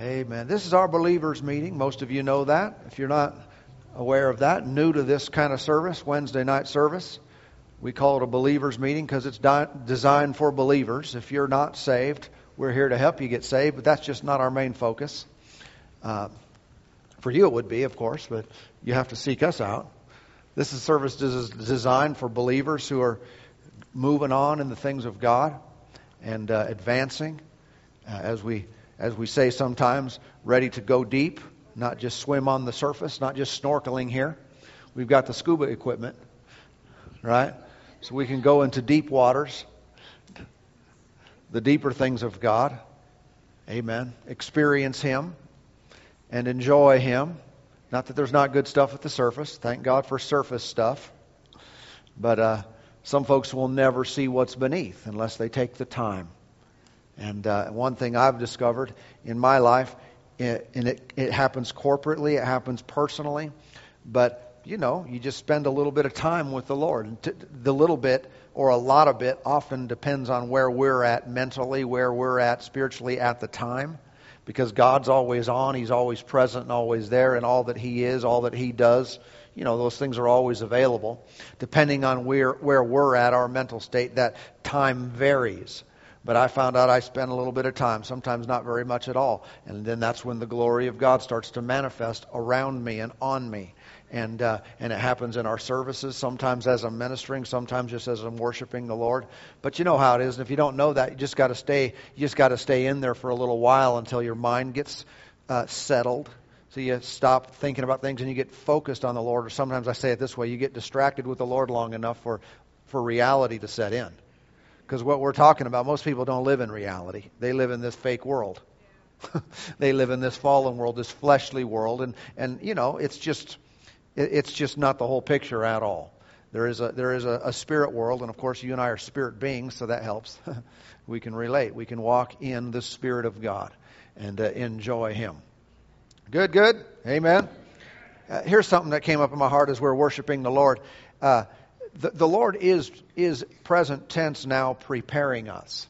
Amen. This is our believers meeting. Most of you know that. If you're not aware of that, new to this kind of service, Wednesday night service, we call it a believers meeting because it's di- designed for believers. If you're not saved, we're here to help you get saved, but that's just not our main focus. Uh, for you, it would be, of course, but you have to seek us out. This is service designed for believers who are moving on in the things of God and uh, advancing, uh, as we as we say sometimes, ready to go deep, not just swim on the surface, not just snorkeling here. We've got the scuba equipment, right? So we can go into deep waters, the deeper things of God. Amen. Experience Him and enjoy Him. Not that there's not good stuff at the surface. Thank God for surface stuff. But uh, some folks will never see what's beneath unless they take the time. And uh, one thing I've discovered in my life, and it, it happens corporately, it happens personally, but you know, you just spend a little bit of time with the Lord. And t- the little bit or a lot of it often depends on where we're at mentally, where we're at spiritually at the time. Because God's always on, He's always present and always there, and all that He is, all that He does, you know, those things are always available. Depending on where, where we're at, our mental state, that time varies. But I found out I spent a little bit of time, sometimes not very much at all. And then that's when the glory of God starts to manifest around me and on me. And, uh, and it happens in our services, sometimes as I'm ministering, sometimes just as I'm worshiping the Lord. But you know how it is. And if you don't know that, you just got to stay, you just got to stay in there for a little while until your mind gets uh, settled. So you stop thinking about things and you get focused on the Lord. Or sometimes I say it this way you get distracted with the Lord long enough for, for reality to set in. Because what we're talking about, most people don't live in reality. They live in this fake world. they live in this fallen world, this fleshly world, and, and you know, it's just it's just not the whole picture at all. There is a there is a, a spirit world, and of course you and I are spirit beings, so that helps. we can relate. We can walk in the spirit of God and uh, enjoy Him. Good, good. Amen. Uh, here's something that came up in my heart as we're worshiping the Lord. Uh, the, the Lord is, is present tense now preparing us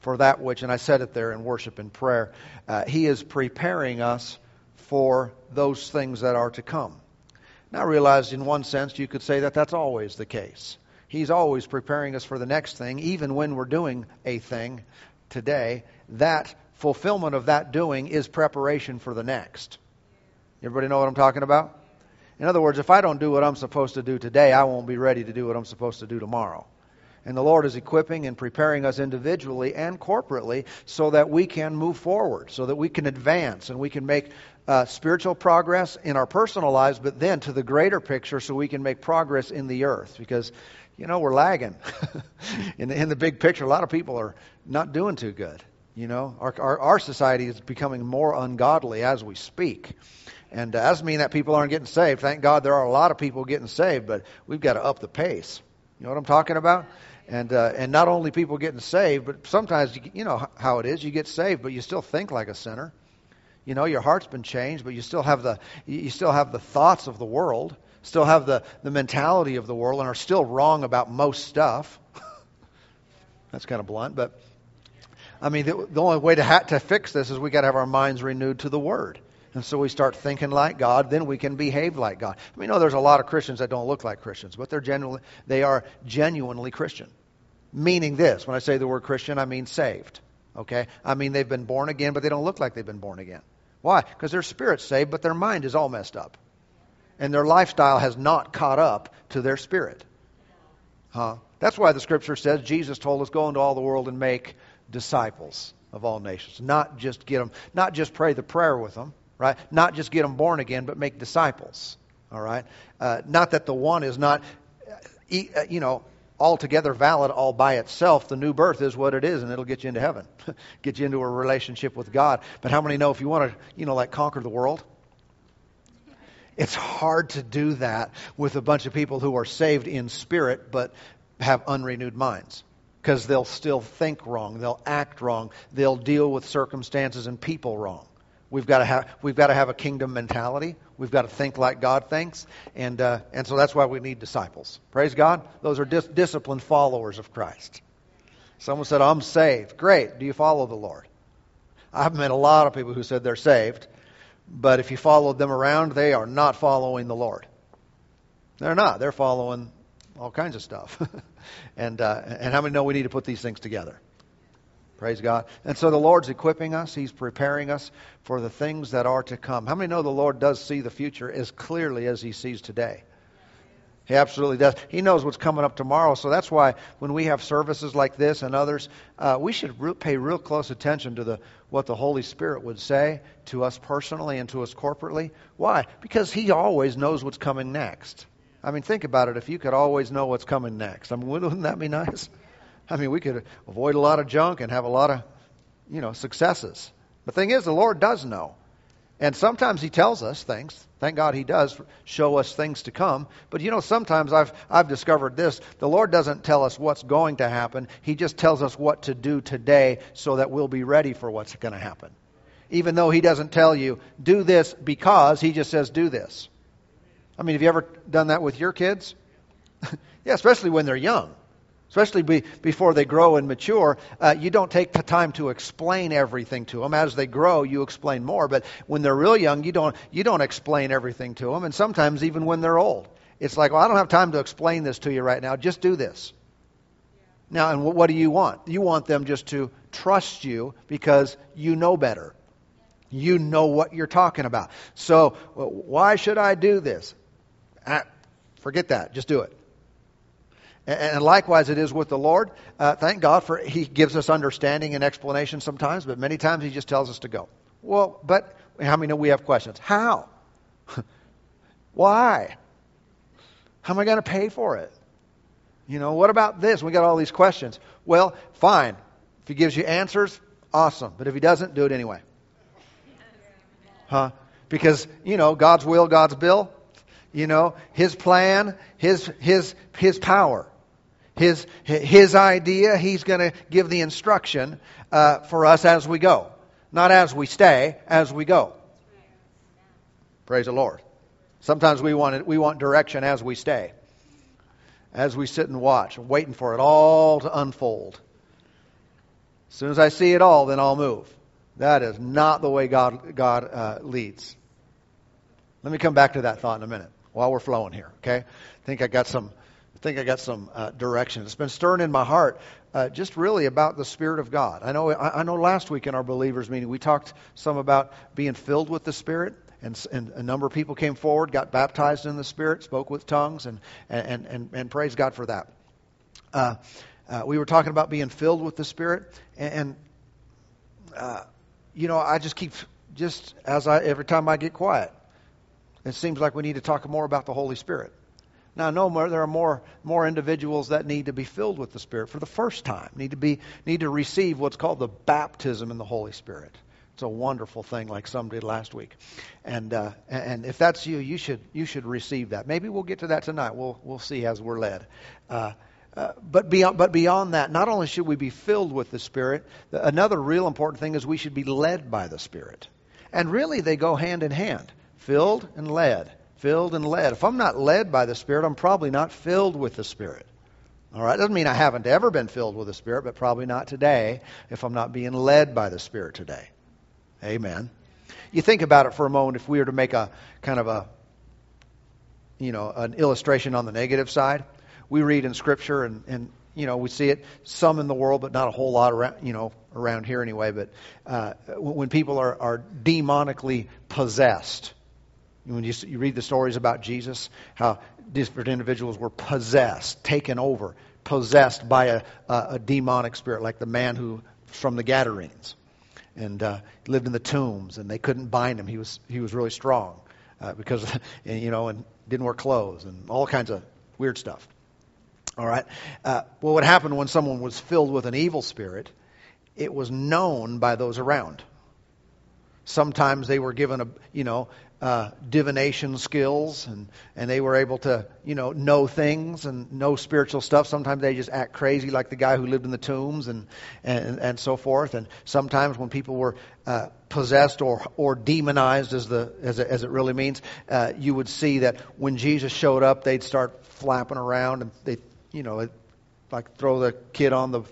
for that which, and I said it there in worship and prayer, uh, He is preparing us for those things that are to come. Now, I realize in one sense you could say that that's always the case. He's always preparing us for the next thing, even when we're doing a thing today. That fulfillment of that doing is preparation for the next. Everybody know what I'm talking about? In other words, if I don't do what I'm supposed to do today, I won't be ready to do what I'm supposed to do tomorrow. And the Lord is equipping and preparing us individually and corporately so that we can move forward, so that we can advance and we can make uh, spiritual progress in our personal lives, but then to the greater picture so we can make progress in the earth. Because, you know, we're lagging. in, the, in the big picture, a lot of people are not doing too good. You know, our, our, our society is becoming more ungodly as we speak. And uh, doesn't mean that people aren't getting saved. Thank God there are a lot of people getting saved, but we've got to up the pace. You know what I'm talking about? And uh, and not only people getting saved, but sometimes you, you know how it is. You get saved, but you still think like a sinner. You know your heart's been changed, but you still have the you still have the thoughts of the world, still have the the mentality of the world, and are still wrong about most stuff. That's kind of blunt, but I mean the, the only way to ha- to fix this is we got to have our minds renewed to the Word. And so we start thinking like God, then we can behave like God. I mean, know there's a lot of Christians that don't look like Christians, but they're genuinely, they are genuinely Christian. Meaning this, when I say the word Christian, I mean saved. Okay? I mean they've been born again, but they don't look like they've been born again. Why? Because their spirit's saved, but their mind is all messed up. And their lifestyle has not caught up to their spirit. Huh? That's why the scripture says Jesus told us, go into all the world and make disciples of all nations. Not just get them, not just pray the prayer with them, right? Not just get them born again, but make disciples, all right? Uh, not that the one is not, uh, uh, you know, altogether valid all by itself. The new birth is what it is, and it'll get you into heaven, get you into a relationship with God. But how many know if you want to, you know, like conquer the world? It's hard to do that with a bunch of people who are saved in spirit but have unrenewed minds because they'll still think wrong, they'll act wrong, they'll deal with circumstances and people wrong. We've got to have we've got to have a kingdom mentality. We've got to think like God thinks, and uh, and so that's why we need disciples. Praise God. Those are dis- disciplined followers of Christ. Someone said, "I'm saved." Great. Do you follow the Lord? I've met a lot of people who said they're saved, but if you followed them around, they are not following the Lord. They're not. They're following all kinds of stuff. and uh, and how many know we need to put these things together? Praise God. And so the Lord's equipping us. He's preparing us for the things that are to come. How many know the Lord does see the future as clearly as He sees today? He absolutely does. He knows what's coming up tomorrow. So that's why when we have services like this and others, uh, we should re- pay real close attention to the, what the Holy Spirit would say to us personally and to us corporately. Why? Because He always knows what's coming next. I mean, think about it. If you could always know what's coming next, I mean, wouldn't that be nice? I mean, we could avoid a lot of junk and have a lot of, you know, successes. The thing is, the Lord does know. And sometimes he tells us things. Thank God he does show us things to come. But you know, sometimes I've, I've discovered this. The Lord doesn't tell us what's going to happen. He just tells us what to do today so that we'll be ready for what's going to happen. Even though he doesn't tell you, do this because, he just says, do this. I mean, have you ever done that with your kids? yeah, especially when they're young especially be, before they grow and mature, uh, you don't take the time to explain everything to them. As they grow, you explain more. But when they're real young, you don't you don't explain everything to them. And sometimes even when they're old, it's like, well, I don't have time to explain this to you right now. Just do this. Now, and what do you want? You want them just to trust you because you know better. You know what you're talking about. So, why should I do this? Ah, forget that. Just do it. And likewise, it is with the Lord. Uh, thank God for He gives us understanding and explanation sometimes, but many times He just tells us to go. Well, but how many know we have questions? How? Why? How am I going to pay for it? You know, what about this? We got all these questions. Well, fine. If He gives you answers, awesome. But if He doesn't, do it anyway. Huh? Because, you know, God's will, God's bill, you know, His plan, His, His, His power his, his idea. He's going to give the instruction uh, for us as we go. Not as we stay, as we go. Praise the Lord. Sometimes we want, it, we want direction as we stay, as we sit and watch, waiting for it all to unfold. As soon as I see it all, then I'll move. That is not the way God, God uh, leads. Let me come back to that thought in a minute while we're flowing here, okay? I think I got some think I got some uh, direction. It's been stirring in my heart, uh, just really about the Spirit of God. I know. I, I, know. Last week in our believers meeting, we talked some about being filled with the Spirit, and, and a number of people came forward, got baptized in the Spirit, spoke with tongues, and and and, and praise God for that. Uh, uh we were talking about being filled with the Spirit, and, and uh, you know, I just keep just as I every time I get quiet, it seems like we need to talk more about the Holy Spirit. Now, know more, there are more, more individuals that need to be filled with the Spirit for the first time, need to, be, need to receive what's called the baptism in the Holy Spirit. It's a wonderful thing, like some did last week. And, uh, and if that's you, you should, you should receive that. Maybe we'll get to that tonight. We'll, we'll see as we're led. Uh, uh, but beyond, but beyond that, not only should we be filled with the Spirit, another real important thing is we should be led by the Spirit. And really, they go hand in hand filled and led filled and led. If I'm not led by the Spirit, I'm probably not filled with the Spirit. All right, doesn't mean I haven't ever been filled with the Spirit, but probably not today if I'm not being led by the Spirit today. Amen. You think about it for a moment if we were to make a kind of a you know, an illustration on the negative side. We read in Scripture and, and you know, we see it some in the world, but not a whole lot around, you know, around here anyway. But uh, when people are, are demonically possessed, when you, you read the stories about Jesus, how different individuals were possessed, taken over, possessed by a, a, a demonic spirit, like the man who from the Gadarenes, and uh, lived in the tombs, and they couldn't bind him. He was he was really strong uh, because and, you know, and didn't wear clothes and all kinds of weird stuff. All right. Uh, well, what happened when someone was filled with an evil spirit? It was known by those around. Sometimes they were given a, you know, uh, divination skills and, and they were able to, you know, know things and know spiritual stuff. Sometimes they just act crazy like the guy who lived in the tombs and, and, and so forth. And sometimes when people were uh, possessed or, or demonized, as, the, as, it, as it really means, uh, you would see that when Jesus showed up, they'd start flapping around and they, you know, like throw the kid on the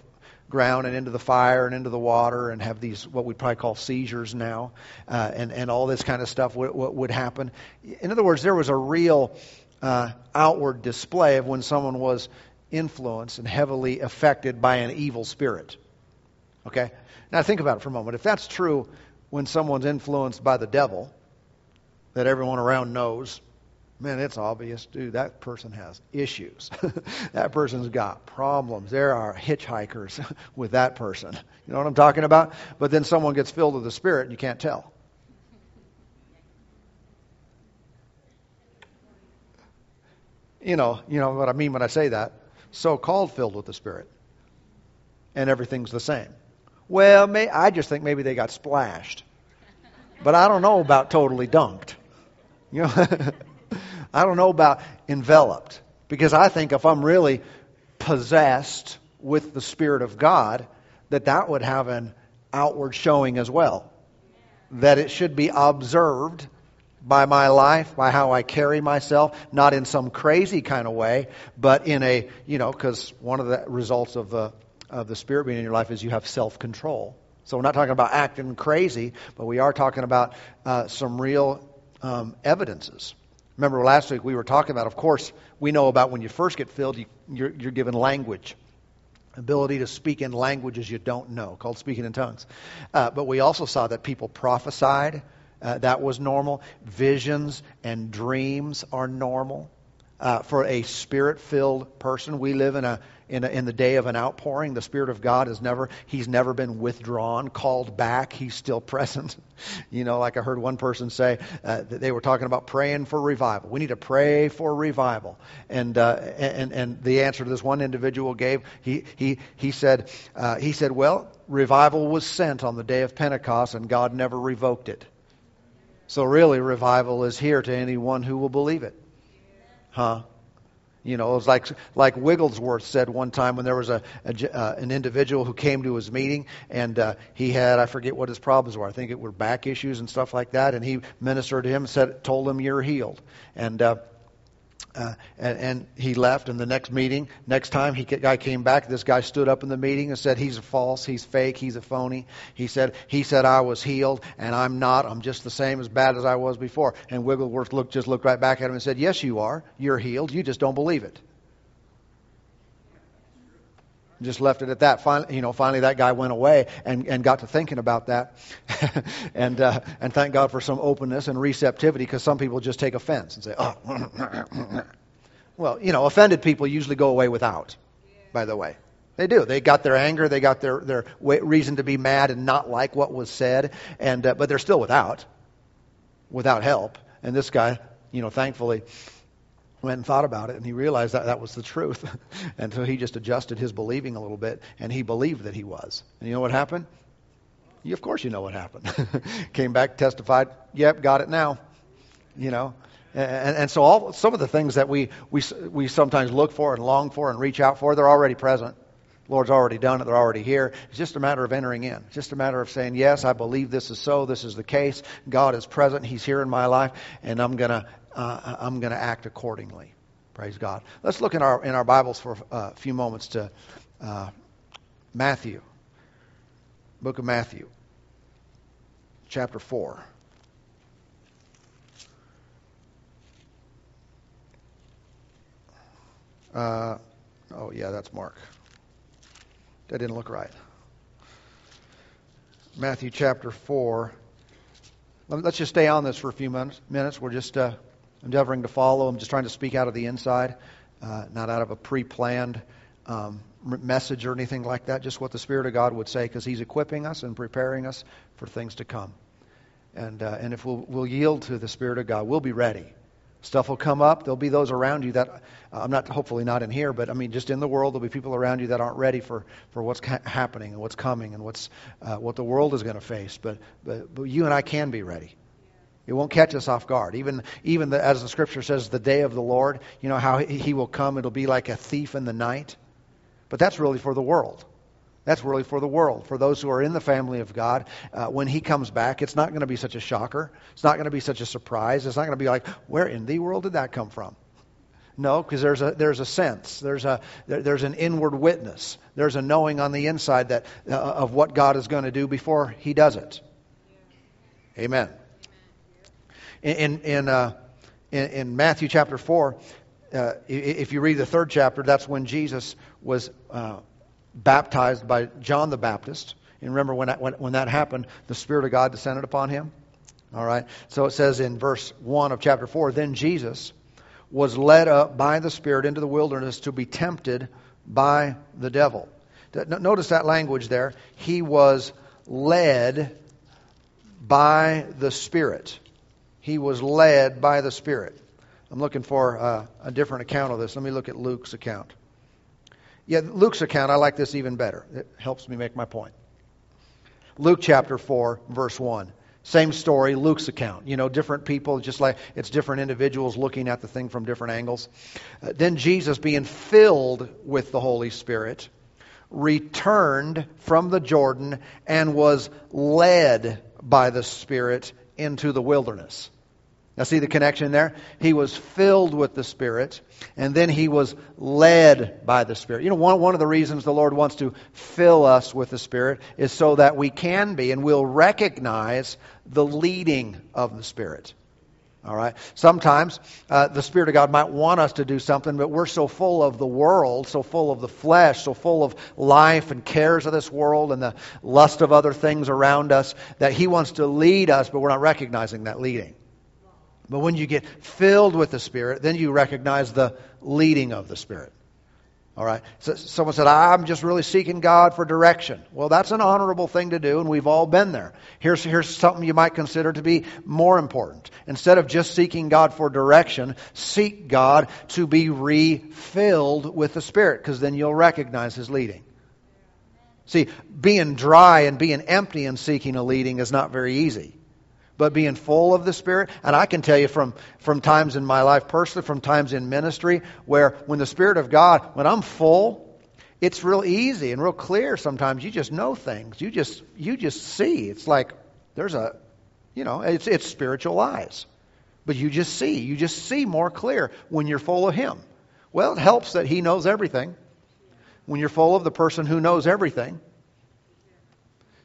ground and into the fire and into the water and have these what we'd probably call seizures now uh, and and all this kind of stuff would, would happen. In other words there was a real uh, outward display of when someone was influenced and heavily affected by an evil spirit. Okay? Now think about it for a moment. If that's true when someone's influenced by the devil that everyone around knows man, it's obvious, dude, that person has issues. that person's got problems. There are hitchhikers with that person. You know what I'm talking about? But then someone gets filled with the Spirit and you can't tell. You know, you know what I mean when I say that. So called filled with the Spirit. And everything's the same. Well, may, I just think maybe they got splashed. But I don't know about totally dunked. You know? I don't know about enveloped. Because I think if I'm really possessed with the Spirit of God, that that would have an outward showing as well. That it should be observed by my life, by how I carry myself, not in some crazy kind of way, but in a, you know, because one of the results of the, of the Spirit being in your life is you have self control. So we're not talking about acting crazy, but we are talking about uh, some real um, evidences. Remember last week we were talking about, of course, we know about when you first get filled, you, you're, you're given language. Ability to speak in languages you don't know, called speaking in tongues. Uh, but we also saw that people prophesied. Uh, that was normal. Visions and dreams are normal. Uh, for a spirit filled person, we live in a in, a, in the day of an outpouring. The Spirit of God has never, He's never been withdrawn, called back. He's still present. you know, like I heard one person say uh, they were talking about praying for revival. We need to pray for revival. And, uh, and, and the answer to this one individual gave, he, he, he, said, uh, he said, well, revival was sent on the day of Pentecost and God never revoked it. So really, revival is here to anyone who will believe it. Huh? You know, it was like like Wigglesworth said one time when there was a, a uh, an individual who came to his meeting and uh, he had I forget what his problems were. I think it were back issues and stuff like that. And he ministered to him, said, told him you're healed. And uh, uh, and, and, he left. And the next meeting, next time he guy came back, this guy stood up in the meeting and said, "He's a false. He's fake. He's a phony." He said, "He said I was healed, and I'm not. I'm just the same as bad as I was before." And Wigglesworth looked just looked right back at him and said, "Yes, you are. You're healed. You just don't believe it." Just left it at that. Finally, you know, finally that guy went away and, and got to thinking about that, and uh, and thank God for some openness and receptivity because some people just take offense and say, oh, well, you know, offended people usually go away without. By the way, they do. They got their anger, they got their their reason to be mad and not like what was said, and uh, but they're still without, without help. And this guy, you know, thankfully went and thought about it and he realized that that was the truth. and so he just adjusted his believing a little bit and he believed that he was. And you know what happened? You, of course you know what happened. Came back, testified, yep, got it now. You know? And, and so all some of the things that we, we, we sometimes look for and long for and reach out for, they're already present. Lord's already done it. They're already here. It's just a matter of entering in. It's just a matter of saying, yes, I believe this is so. This is the case. God is present. He's here in my life, and I'm going to uh, I'm going to act accordingly. Praise God. Let's look in our in our Bibles for a few moments to uh, Matthew, book of Matthew, chapter four. Uh, oh yeah, that's Mark. That didn't look right. Matthew chapter four. Let's just stay on this for a few minutes. Minutes. We're just uh, endeavoring to follow. I'm just trying to speak out of the inside, uh, not out of a pre planned um, message or anything like that, just what the Spirit of God would say, because He's equipping us and preparing us for things to come. And, uh, and if we'll, we'll yield to the Spirit of God, we'll be ready. Stuff will come up. There'll be those around you that, uh, I'm not, hopefully not in here, but I mean, just in the world, there'll be people around you that aren't ready for, for what's ca- happening and what's coming and what's, uh, what the world is going to face. But, but, but you and I can be ready. It won't catch us off guard. Even, even the, as the scripture says, the day of the Lord, you know how he, he will come, it'll be like a thief in the night. But that's really for the world. That's really for the world. For those who are in the family of God, uh, when He comes back, it's not going to be such a shocker. It's not going to be such a surprise. It's not going to be like, where in the world did that come from? No, because there's a, there's a sense. There's, a, there, there's an inward witness. There's a knowing on the inside that, uh, of what God is going to do before He does it. Amen. In, in, uh, in, in, Matthew chapter 4, uh, if you read the third chapter, that's when Jesus was uh, baptized by John the Baptist. And remember when that, when, when that happened, the Spirit of God descended upon him? All right. So it says in verse 1 of chapter 4 Then Jesus was led up by the Spirit into the wilderness to be tempted by the devil. Notice that language there. He was led by the Spirit. He was led by the Spirit. I'm looking for uh, a different account of this. Let me look at Luke's account. Yeah, Luke's account, I like this even better. It helps me make my point. Luke chapter 4, verse 1. Same story, Luke's account. You know, different people, just like it's different individuals looking at the thing from different angles. Uh, then Jesus, being filled with the Holy Spirit, returned from the Jordan and was led by the Spirit into the wilderness. Now, see the connection there? He was filled with the Spirit, and then he was led by the Spirit. You know, one, one of the reasons the Lord wants to fill us with the Spirit is so that we can be and will recognize the leading of the Spirit. All right. Sometimes uh, the Spirit of God might want us to do something, but we're so full of the world, so full of the flesh, so full of life and cares of this world and the lust of other things around us that He wants to lead us, but we're not recognizing that leading. But when you get filled with the Spirit, then you recognize the leading of the Spirit. All right. So someone said, I'm just really seeking God for direction. Well, that's an honorable thing to do, and we've all been there. Here's, here's something you might consider to be more important. Instead of just seeking God for direction, seek God to be refilled with the Spirit, because then you'll recognize His leading. See, being dry and being empty and seeking a leading is not very easy but being full of the Spirit. And I can tell you from, from times in my life personally, from times in ministry, where when the Spirit of God, when I'm full, it's real easy and real clear sometimes. You just know things. You just you just see. It's like there's a you know, it's it's spiritual eyes. But you just see. You just see more clear when you're full of him. Well, it helps that he knows everything. When you're full of the person who knows everything,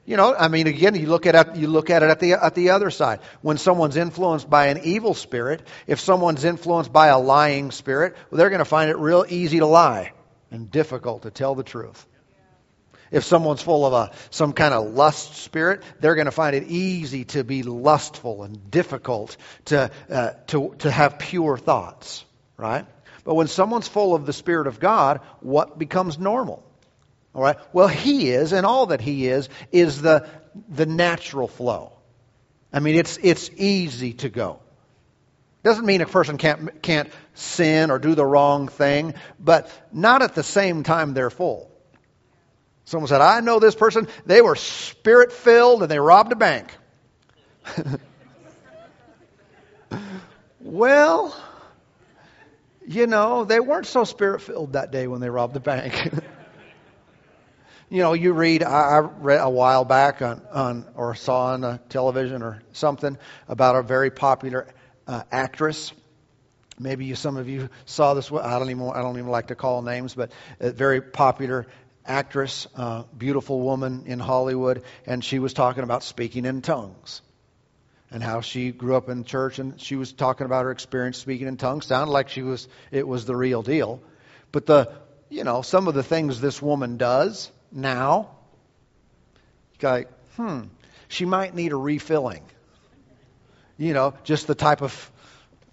you know, I mean, again, you look at it, you look at it at the at the other side. When someone's influenced by an evil spirit, if someone's influenced by a lying spirit, well, they're going to find it real easy to lie and difficult to tell the truth. If someone's full of a some kind of lust spirit, they're going to find it easy to be lustful and difficult to uh, to to have pure thoughts, right? But when someone's full of the Spirit of God, what becomes normal? All right? Well, He is, and all that He is, is the, the natural flow. I mean, it's, it's easy to go. Doesn't mean a person can't, can't sin or do the wrong thing, but not at the same time they're full. Someone said, I know this person, they were spirit filled and they robbed a bank. well, you know, they weren't so spirit filled that day when they robbed the bank. you know, you read, I, read a while back on, on, or saw on television or something about a very popular uh, actress. Maybe you, some of you saw this. I don't even, I don't even like to call names, but a very popular actress, uh, beautiful woman in Hollywood, and she was talking about speaking in tongues and how she grew up in church and she was talking about her experience speaking in tongues sounded like she was it was the real deal but the you know some of the things this woman does now. Like, hmm, she might need a refilling. You know, just the type of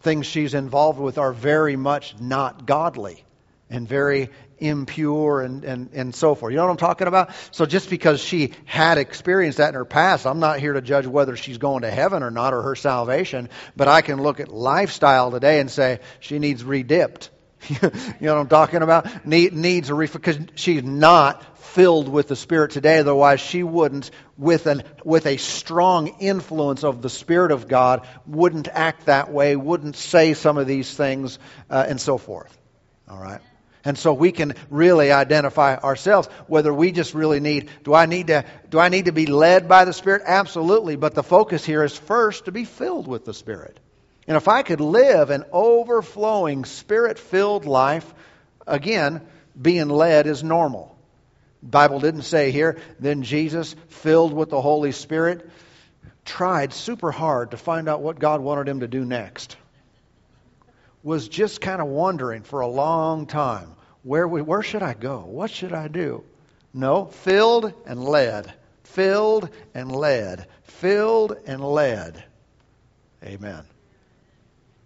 things she's involved with are very much not godly and very impure and, and, and so forth. You know what I'm talking about? So just because she had experienced that in her past, I'm not here to judge whether she's going to heaven or not or her salvation, but I can look at lifestyle today and say she needs redipped. you know what I'm talking about? Need, needs a refill because she's not filled with the Spirit today. Otherwise, she wouldn't, with, an, with a strong influence of the Spirit of God, wouldn't act that way, wouldn't say some of these things, uh, and so forth. All right? And so we can really identify ourselves whether we just really need do I need to do I need to be led by the Spirit? Absolutely, but the focus here is first to be filled with the Spirit. And if I could live an overflowing, spirit filled life, again, being led is normal. Bible didn't say here, then Jesus, filled with the Holy Spirit, tried super hard to find out what God wanted him to do next. Was just kind of wondering for a long time where, where should I go? What should I do? No, filled and led. Filled and led. Filled and led. Amen.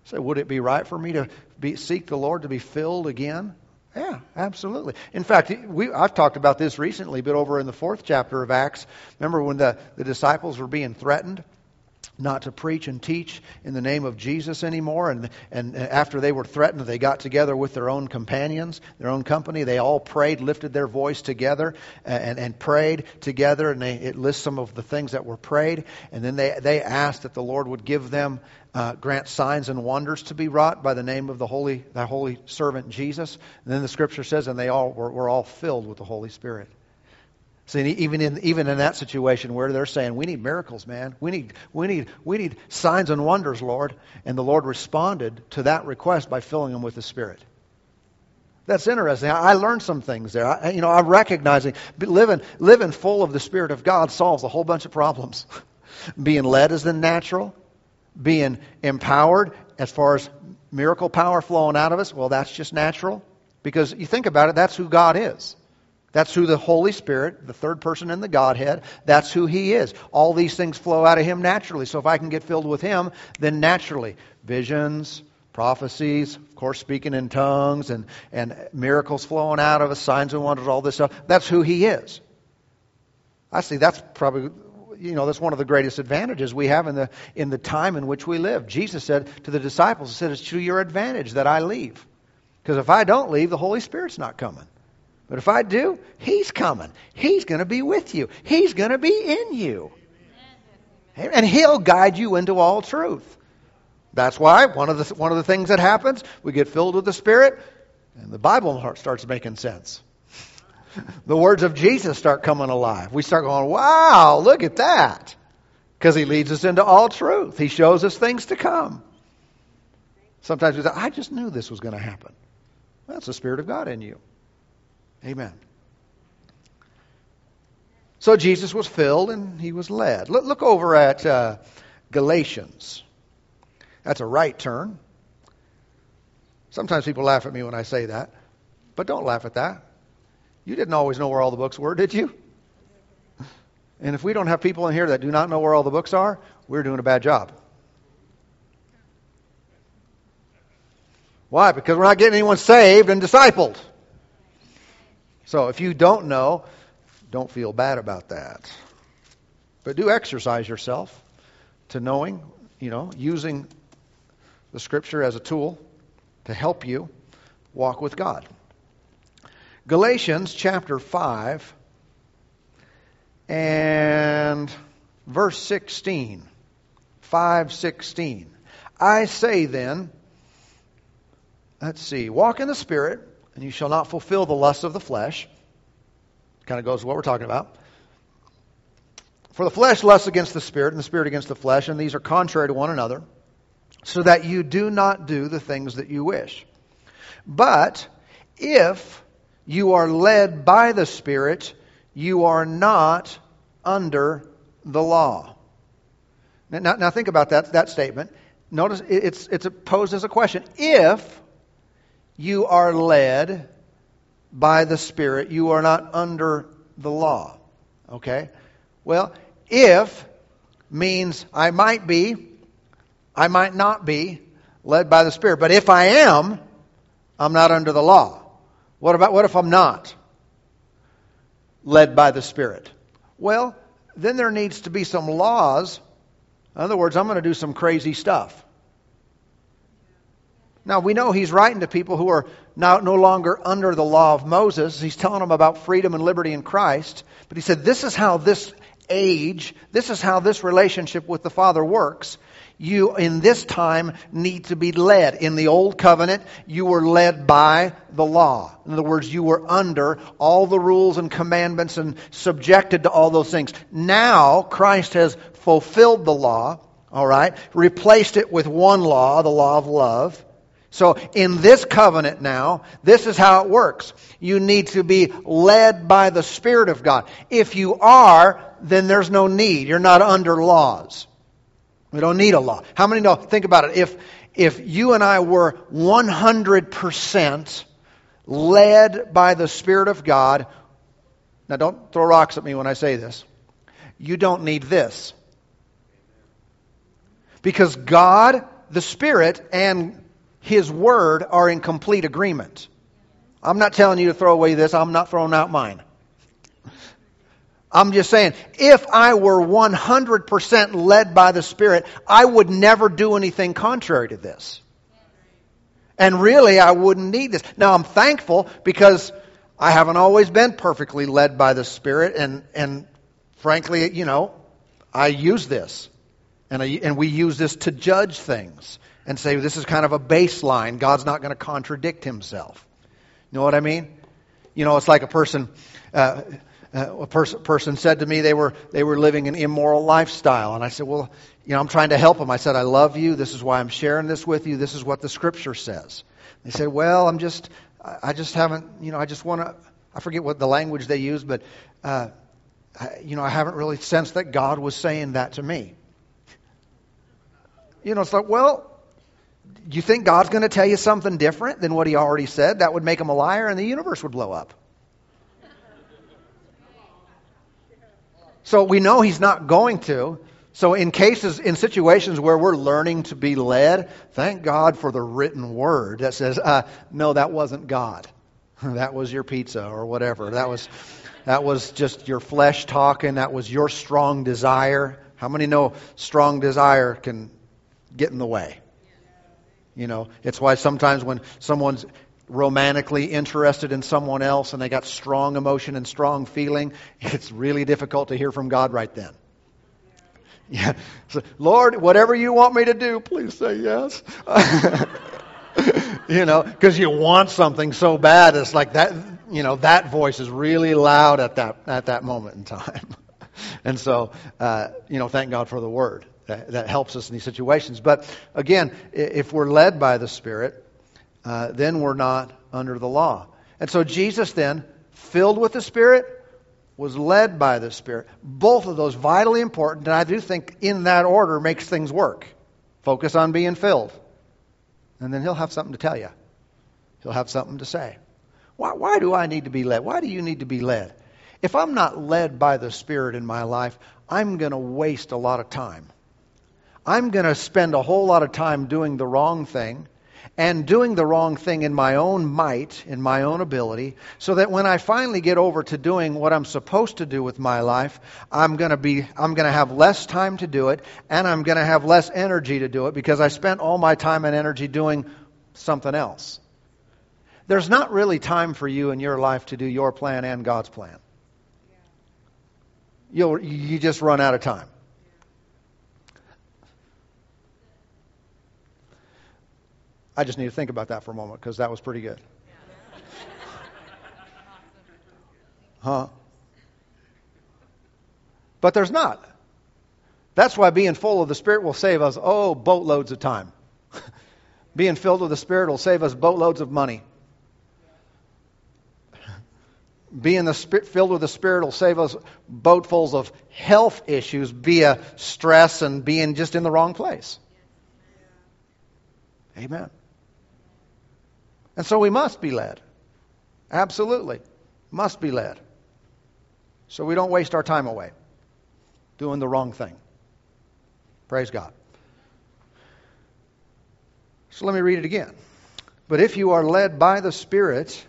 So, would it be right for me to be, seek the Lord to be filled again? Yeah, absolutely. In fact, we, I've talked about this recently, but over in the fourth chapter of Acts, remember when the, the disciples were being threatened? Not to preach and teach in the name of Jesus anymore. And, and after they were threatened, they got together with their own companions, their own company. They all prayed, lifted their voice together, and, and prayed together. And they, it lists some of the things that were prayed. And then they, they asked that the Lord would give them, uh, grant signs and wonders to be wrought by the name of the holy, the holy servant Jesus. And then the scripture says, and they all were, were all filled with the Holy Spirit. See, even in even in that situation where they're saying, "We need miracles, man. We need we need we need signs and wonders, Lord," and the Lord responded to that request by filling them with the Spirit. That's interesting. I learned some things there. I, you know, I'm recognizing living living full of the Spirit of God solves a whole bunch of problems. being led is the natural. Being empowered as far as miracle power flowing out of us, well, that's just natural. Because you think about it, that's who God is. That's who the Holy Spirit, the third person in the Godhead, that's who He is. All these things flow out of Him naturally. So if I can get filled with Him, then naturally, visions, prophecies, of course, speaking in tongues, and, and miracles flowing out of us, signs and wonders, all this stuff, that's who He is. I see that's probably you know that's one of the greatest advantages we have in the in the time in which we live. Jesus said to the disciples, He said, It's to your advantage that I leave. Because if I don't leave, the Holy Spirit's not coming. But if I do, He's coming. He's going to be with you. He's going to be in you. And He'll guide you into all truth. That's why one of the one of the things that happens, we get filled with the Spirit, and the Bible starts making sense. the words of Jesus start coming alive. We start going, "Wow, look at that!" Because He leads us into all truth. He shows us things to come. Sometimes we say, "I just knew this was going to happen." That's the Spirit of God in you. Amen. So Jesus was filled and he was led. Look, look over at uh, Galatians. That's a right turn. Sometimes people laugh at me when I say that, but don't laugh at that. You didn't always know where all the books were, did you? And if we don't have people in here that do not know where all the books are, we're doing a bad job. Why? Because we're not getting anyone saved and discipled. So if you don't know, don't feel bad about that. But do exercise yourself to knowing, you know, using the scripture as a tool to help you walk with God. Galatians chapter 5 and verse 16. 5:16. I say then, let's see, walk in the spirit and you shall not fulfill the lusts of the flesh. Kind of goes to what we're talking about. For the flesh lusts against the spirit, and the spirit against the flesh, and these are contrary to one another, so that you do not do the things that you wish. But if you are led by the Spirit, you are not under the law. Now, now think about that, that statement. Notice it's, it's posed as a question. If you are led by the Spirit. You are not under the law. Okay? Well, if means I might be, I might not be led by the Spirit. But if I am, I'm not under the law. What about what if I'm not led by the Spirit? Well, then there needs to be some laws. In other words, I'm going to do some crazy stuff. Now, we know he's writing to people who are now no longer under the law of Moses. He's telling them about freedom and liberty in Christ. But he said, This is how this age, this is how this relationship with the Father works. You, in this time, need to be led. In the Old Covenant, you were led by the law. In other words, you were under all the rules and commandments and subjected to all those things. Now, Christ has fulfilled the law All right? Replaced it with one law, the law of love. So in this covenant now, this is how it works. You need to be led by the Spirit of God. If you are, then there's no need. You're not under laws. We don't need a law. How many know? Think about it. If, if you and I were 100% led by the Spirit of God, now don't throw rocks at me when I say this, you don't need this. Because God, the Spirit, and his Word are in complete agreement. I'm not telling you to throw away this, I'm not throwing out mine. I'm just saying, if I were 100% led by the Spirit, I would never do anything contrary to this. And really, I wouldn't need this. Now, I'm thankful because I haven't always been perfectly led by the Spirit, and, and frankly, you know, I use this. And, I, and we use this to judge things and say this is kind of a baseline. God's not going to contradict himself. You know what I mean? You know, it's like a person. Uh, uh, a pers- person said to me they were they were living an immoral lifestyle, and I said, "Well, you know, I'm trying to help them." I said, "I love you. This is why I'm sharing this with you. This is what the Scripture says." They said, "Well, I'm just, I just haven't, you know, I just want to." I forget what the language they used, but uh, I, you know, I haven't really sensed that God was saying that to me. You know, it's like, well, you think God's going to tell you something different than what he already said? That would make him a liar and the universe would blow up. So we know he's not going to. So in cases, in situations where we're learning to be led, thank God for the written word that says, uh, no, that wasn't God. that was your pizza or whatever. That was, that was just your flesh talking. That was your strong desire. How many know strong desire can get in the way? You know, it's why sometimes when someone's romantically interested in someone else and they got strong emotion and strong feeling, it's really difficult to hear from God right then. Yeah. So, Lord, whatever you want me to do, please say yes. you know, because you want something so bad, it's like that. You know, that voice is really loud at that at that moment in time. and so, uh, you know, thank God for the Word that, that helps us in these situations. But again, if we're led by the Spirit, uh, then we're not under the law. And so Jesus then, filled with the Spirit, was led by the Spirit. Both of those vitally important, and I do think in that order makes things work. Focus on being filled. And then he'll have something to tell you. He'll have something to say. Why, why do I need to be led? Why do you need to be led? If I'm not led by the Spirit in my life, I'm going to waste a lot of time. I'm going to spend a whole lot of time doing the wrong thing and doing the wrong thing in my own might, in my own ability, so that when I finally get over to doing what I'm supposed to do with my life, I'm going to be I'm going to have less time to do it and I'm going to have less energy to do it because I spent all my time and energy doing something else. There's not really time for you in your life to do your plan and God's plan. You'll, you just run out of time. I just need to think about that for a moment because that was pretty good. Huh? But there's not. That's why being full of the Spirit will save us, oh, boatloads of time. being filled with the Spirit will save us boatloads of money. Being the spirit, filled with the Spirit will save us boatfuls of health issues via stress and being just in the wrong place. Amen. And so we must be led. Absolutely. Must be led. So we don't waste our time away doing the wrong thing. Praise God. So let me read it again. But if you are led by the Spirit,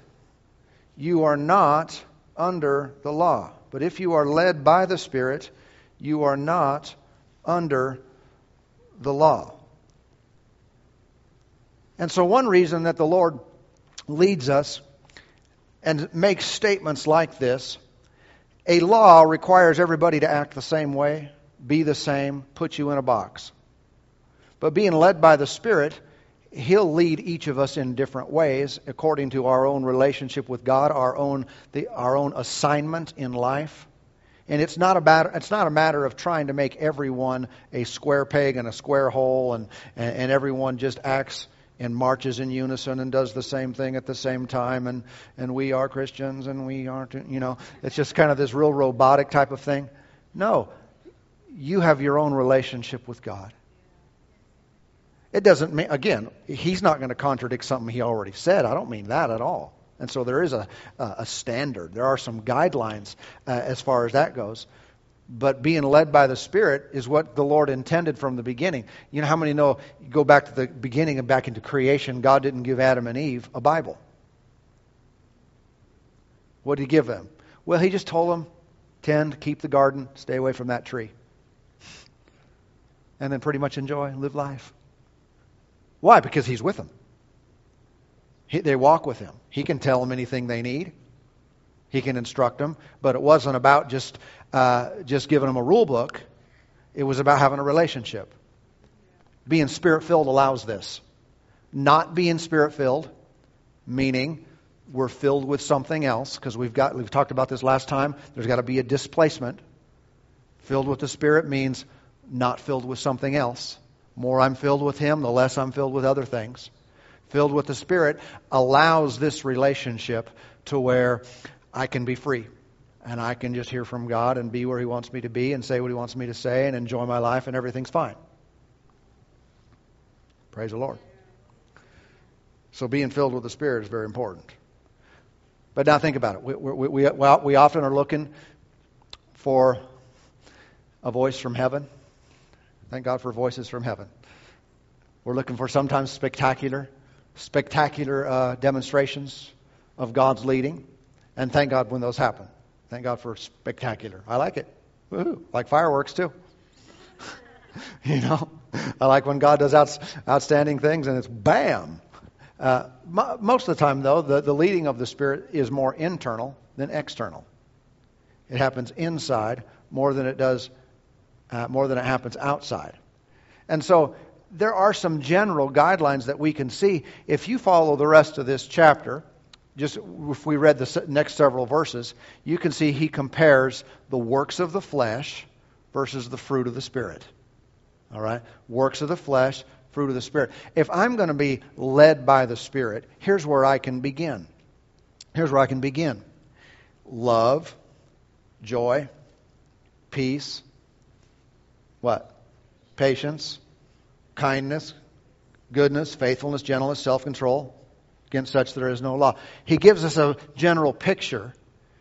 you are not under the law. But if you are led by the Spirit, you are not under the law. And so, one reason that the Lord leads us and makes statements like this a law requires everybody to act the same way, be the same, put you in a box. But being led by the Spirit, He'll lead each of us in different ways according to our own relationship with God, our own, the, our own assignment in life. And it's not, about, it's not a matter of trying to make everyone a square peg and a square hole and, and, and everyone just acts and marches in unison and does the same thing at the same time and, and we are Christians and we aren't, you know, it's just kind of this real robotic type of thing. No, you have your own relationship with God. It doesn't mean, again, he's not going to contradict something he already said. I don't mean that at all. And so there is a, a standard. There are some guidelines uh, as far as that goes. But being led by the Spirit is what the Lord intended from the beginning. You know how many know, go back to the beginning and back into creation, God didn't give Adam and Eve a Bible. What did He give them? Well, He just told them, tend, keep the garden, stay away from that tree. And then pretty much enjoy, live life. Why? Because He's with them. He, they walk with Him. He can tell them anything they need. He can instruct them, but it wasn't about just uh, just giving them a rule book. It was about having a relationship. Being spirit filled allows this. Not being spirit filled, meaning we're filled with something else, because we've got we've talked about this last time. There's got to be a displacement. Filled with the Spirit means not filled with something else. More I'm filled with Him, the less I'm filled with other things. Filled with the Spirit allows this relationship to where I can be free and I can just hear from God and be where He wants me to be and say what He wants me to say and enjoy my life and everything's fine. Praise the Lord. So being filled with the Spirit is very important. But now think about it. We, we, we, we often are looking for a voice from heaven. Thank God for voices from heaven. We're looking for sometimes spectacular, spectacular uh, demonstrations of God's leading. And thank God when those happen. Thank God for spectacular. I like it. Woo-hoo. Like fireworks too. you know, I like when God does out, outstanding things and it's bam. Uh, most of the time, though, the, the leading of the Spirit is more internal than external. It happens inside more than it does, uh, more than it happens outside. And so there are some general guidelines that we can see. If you follow the rest of this chapter, just if we read the next several verses, you can see he compares the works of the flesh versus the fruit of the Spirit. All right? Works of the flesh, fruit of the Spirit. If I'm going to be led by the Spirit, here's where I can begin. Here's where I can begin love, joy, peace, what? Patience, kindness, goodness, faithfulness, gentleness, self control. Against such there is no law. He gives us a general picture.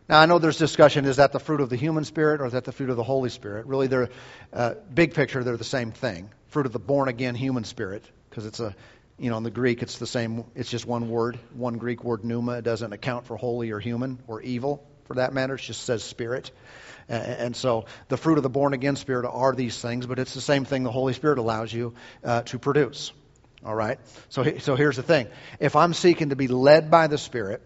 Now, I know there's discussion is that the fruit of the human spirit or is that the fruit of the Holy Spirit? Really, they're, uh, big picture, they're the same thing. Fruit of the born again human spirit, because it's a, you know, in the Greek, it's the same, it's just one word, one Greek word, pneuma. It doesn't account for holy or human or evil, for that matter. It just says spirit. And so the fruit of the born again spirit are these things, but it's the same thing the Holy Spirit allows you uh, to produce. All right? So, so here's the thing. If I'm seeking to be led by the Spirit,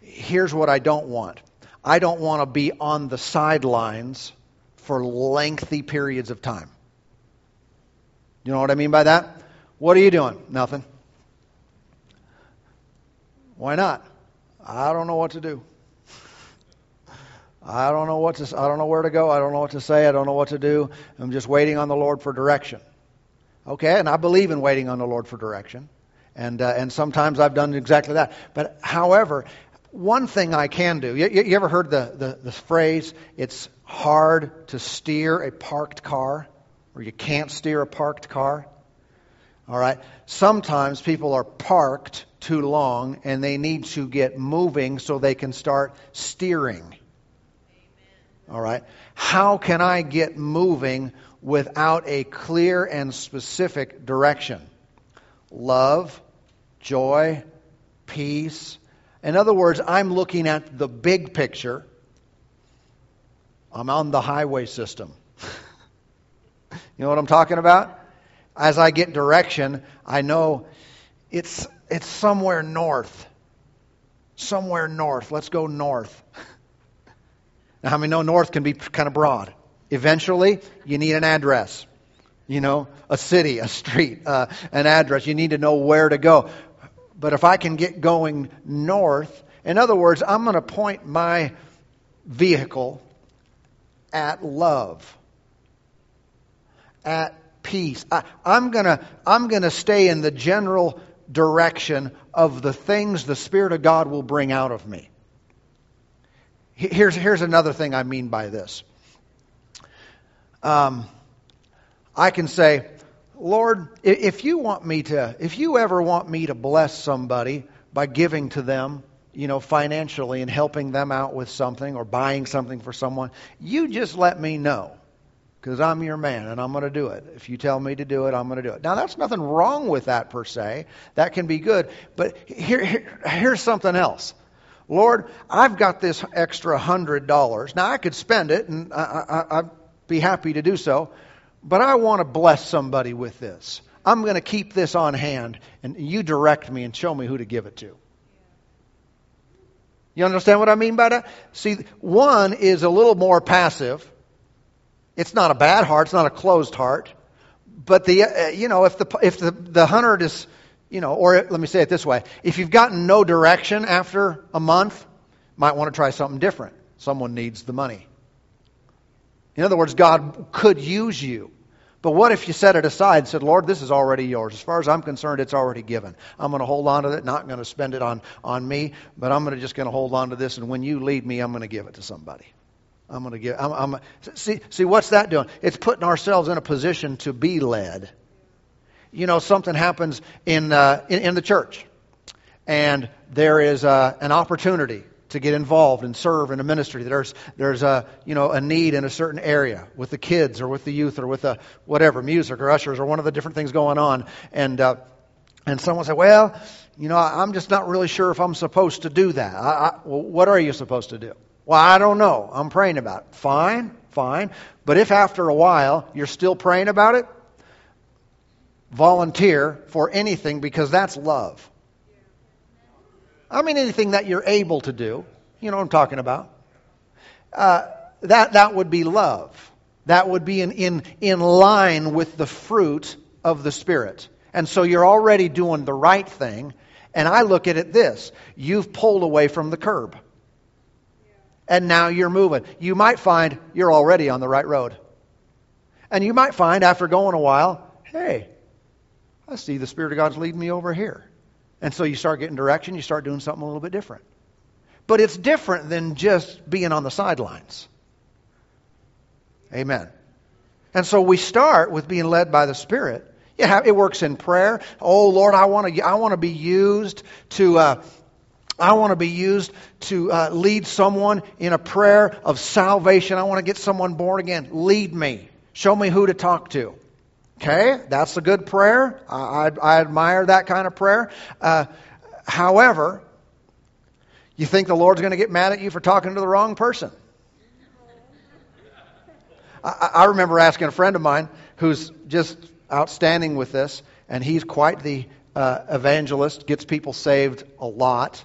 here's what I don't want I don't want to be on the sidelines for lengthy periods of time. You know what I mean by that? What are you doing? Nothing. Why not? I don't know what to do. I don't know what to I don't know where to go. I don't know what to say. I don't know what to do. I'm just waiting on the Lord for direction. Okay, and I believe in waiting on the Lord for direction. And, uh, and sometimes I've done exactly that. But however, one thing I can do, you, you ever heard the, the, the phrase, it's hard to steer a parked car, or you can't steer a parked car? All right. Sometimes people are parked too long and they need to get moving so they can start steering. All right. How can I get moving without a clear and specific direction. Love, joy, peace. In other words, I'm looking at the big picture. I'm on the highway system. you know what I'm talking about? As I get direction, I know it's it's somewhere north. Somewhere north. Let's go north. now, how many know north can be kind of broad? Eventually, you need an address. You know, a city, a street, uh, an address. You need to know where to go. But if I can get going north, in other words, I'm going to point my vehicle at love, at peace. I, am gonna, I'm gonna stay in the general direction of the things the Spirit of God will bring out of me. Here's, here's another thing I mean by this. Um, I can say, Lord, if you want me to, if you ever want me to bless somebody by giving to them, you know, financially and helping them out with something or buying something for someone, you just let me know because I'm your man and I'm going to do it. If you tell me to do it, I'm going to do it. Now, that's nothing wrong with that per se. That can be good. But here, here here's something else. Lord, I've got this extra hundred dollars. Now, I could spend it and I, I, I'd be happy to do so, but I want to bless somebody with this. I'm going to keep this on hand and you direct me and show me who to give it to. You understand what I mean by that? See, one is a little more passive it's not a bad heart. It's not a closed heart. But the, uh, you know, if the, if the, the hundred is, you know, or let me say it this way. If you've gotten no direction after a month, might want to try something different. Someone needs the money. In other words, God could use you. But what if you set it aside and said, Lord, this is already yours. As far as I'm concerned, it's already given. I'm going to hold on to it, not going to spend it on, on me, but I'm going to just going to hold on to this, and when you lead me, I'm going to give it to somebody. I'm going to give. I'm, I'm, see, see, what's that doing? It's putting ourselves in a position to be led. You know, something happens in uh, in, in, the church, and there is uh, an opportunity to get involved and serve in a ministry. There's there's a you know a need in a certain area with the kids or with the youth or with the whatever music or ushers or one of the different things going on, and uh, and someone said, well, you know, I'm just not really sure if I'm supposed to do that. I, I, well, what are you supposed to do? Well, I don't know. I'm praying about it. Fine, fine. But if after a while you're still praying about it, volunteer for anything because that's love. I mean, anything that you're able to do. You know what I'm talking about. Uh, that, that would be love. That would be in, in, in line with the fruit of the Spirit. And so you're already doing the right thing. And I look at it this you've pulled away from the curb and now you're moving. You might find you're already on the right road. And you might find after going a while, hey, I see the Spirit of God's leading me over here. And so you start getting direction, you start doing something a little bit different. But it's different than just being on the sidelines. Amen. And so we start with being led by the Spirit. Yeah, it works in prayer. Oh Lord, I want to I want to be used to uh, I want to be used to uh, lead someone in a prayer of salvation. I want to get someone born again. Lead me. Show me who to talk to. Okay, that's a good prayer. I, I, I admire that kind of prayer. Uh, however, you think the Lord's going to get mad at you for talking to the wrong person. I, I remember asking a friend of mine who's just outstanding with this, and he's quite the uh, evangelist, gets people saved a lot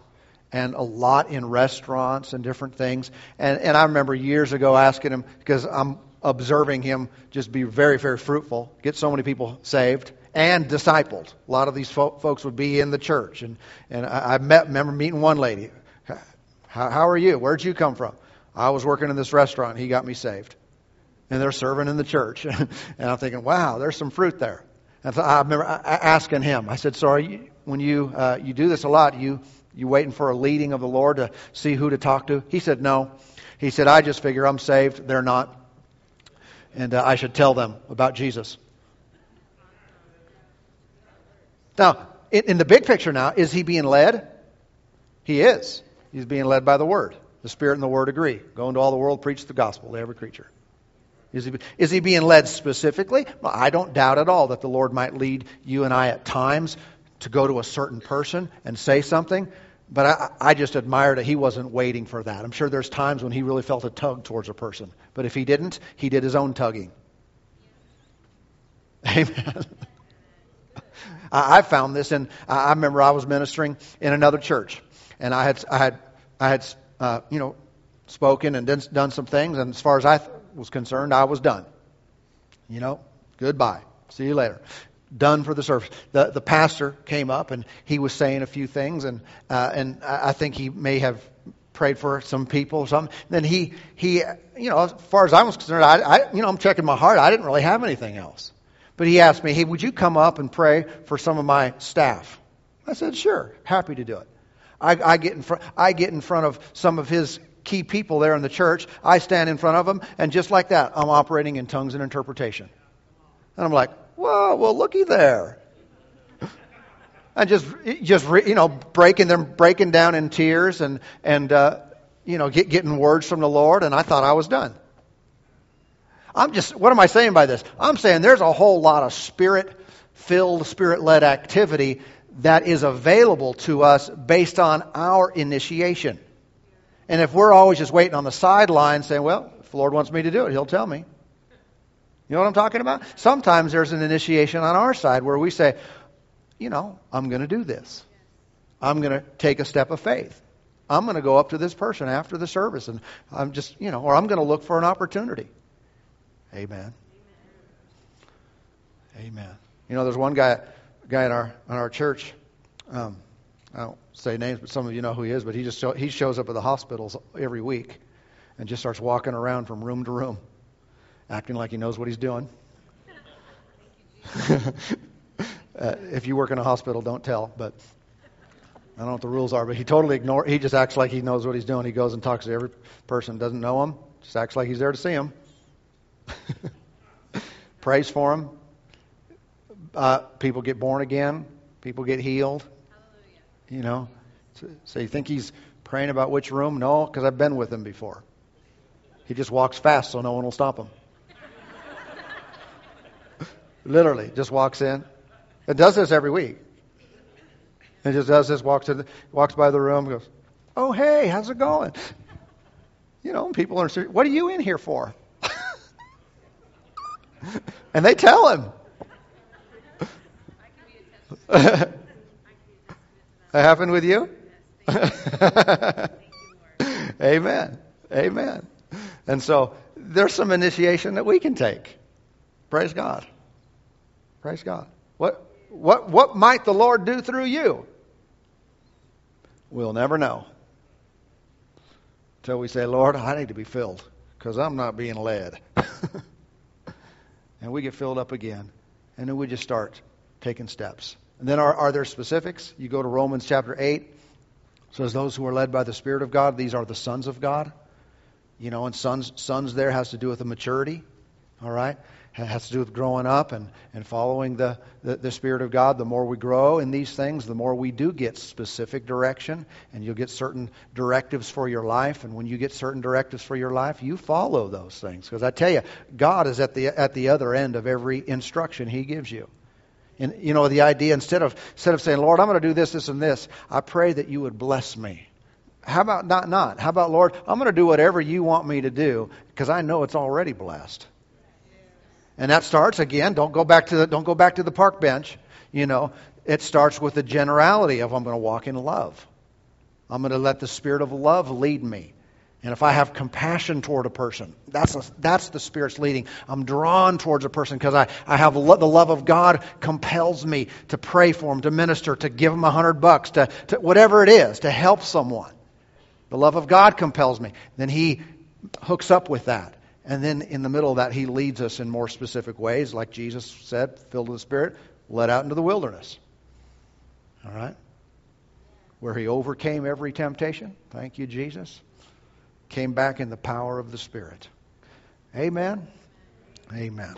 and a lot in restaurants and different things. And, and I remember years ago asking him, because I'm observing him just be very, very fruitful, get so many people saved and discipled. A lot of these fo- folks would be in the church. And, and I, I met, remember meeting one lady. How, how are you? Where'd you come from? I was working in this restaurant. He got me saved. And they're serving in the church. and I'm thinking, wow, there's some fruit there. And so I remember asking him, I said, so you, when you, uh, you do this a lot, you, you waiting for a leading of the Lord to see who to talk to? He said, No. He said, I just figure I'm saved. They're not. And uh, I should tell them about Jesus. Now, in, in the big picture now, is he being led? He is. He's being led by the Word. The Spirit and the Word agree. Go into all the world, preach the gospel to every creature. Is he, is he being led specifically? Well, I don't doubt at all that the Lord might lead you and I at times to go to a certain person and say something. But I, I, just admire that he wasn't waiting for that. I'm sure there's times when he really felt a tug towards a person. But if he didn't, he did his own tugging. Amen. I, I found this, and I remember I was ministering in another church, and I had I had I had uh, you know spoken and done, done some things, and as far as I was concerned, I was done. You know, goodbye. See you later done for the service. The, the pastor came up and he was saying a few things, and, uh, and I think he may have prayed for some people or something. Then he, he, you know, as far as I was concerned, I, I, you know, I'm checking my heart. I didn't really have anything else. But he asked me, hey, would you come up and pray for some of my staff? I said, sure, happy to do it. I, I, get in front, I get in front of some of his key people there in the church. I stand in front of them, and just like that, I'm operating in tongues and interpretation. And I'm like, whoa, well, looky there. And just, just you know, breaking them, breaking down in tears, and and uh, you know, get, getting words from the Lord. And I thought I was done. I'm just, what am I saying by this? I'm saying there's a whole lot of spirit filled, spirit led activity that is available to us based on our initiation. And if we're always just waiting on the sidelines saying, well, if the Lord wants me to do it, He'll tell me. You know what I'm talking about? Sometimes there's an initiation on our side where we say, you know, I'm going to do this. I'm going to take a step of faith. I'm going to go up to this person after the service and I'm just, you know, or I'm going to look for an opportunity. Amen. Amen. You know, there's one guy, guy in our in our church. Um, I don't say names, but some of you know who he is. But he just show, he shows up at the hospitals every week, and just starts walking around from room to room, acting like he knows what he's doing. uh, if you work in a hospital, don't tell. But I don't know what the rules are. But he totally ignore. He just acts like he knows what he's doing. He goes and talks to every person doesn't know him. Just acts like he's there to see him. Prays for him. Uh, people get born again. People get healed. Hallelujah. You know. So, so you think he's praying about which room? No, because I've been with him before. He just walks fast so no one will stop him. Literally, just walks in. It does this every week. It just does this, walks, in, walks by the room, goes, Oh, hey, how's it going? You know, people are, what are you in here for? and they tell him. that happened with you? Amen. Amen. And so there's some initiation that we can take. Praise God. Praise God. What what what might the Lord do through you? We'll never know. Until we say, Lord, I need to be filled because I'm not being led. and we get filled up again. And then we just start taking steps. And then are, are there specifics? You go to Romans chapter 8. It says, Those who are led by the Spirit of God, these are the sons of God. You know, and sons, sons there has to do with the maturity. All right? Has to do with growing up and, and following the, the, the, Spirit of God. The more we grow in these things, the more we do get specific direction, and you'll get certain directives for your life. And when you get certain directives for your life, you follow those things. Because I tell you, God is at the, at the other end of every instruction He gives you. And, you know, the idea, instead of, instead of saying, Lord, I'm going to do this, this, and this, I pray that you would bless me. How about not, not? How about, Lord, I'm going to do whatever you want me to do because I know it's already blessed. And that starts again, don't go back to the, don't go back to the park bench. You know, it starts with the generality of I'm going to walk in love. I'm going to let the spirit of love lead me. And if I have compassion toward a person, that's, a, that's the Spirit's leading. I'm drawn towards a person because I, I have lo- the love of God compels me to pray for them, to minister, to give them a hundred bucks, to, to whatever it is, to help someone. The love of God compels me. Then He hooks up with that. And then in the middle of that, he leads us in more specific ways, like Jesus said, filled with the Spirit, led out into the wilderness. All right? Where he overcame every temptation. Thank you, Jesus. Came back in the power of the Spirit. Amen. Amen.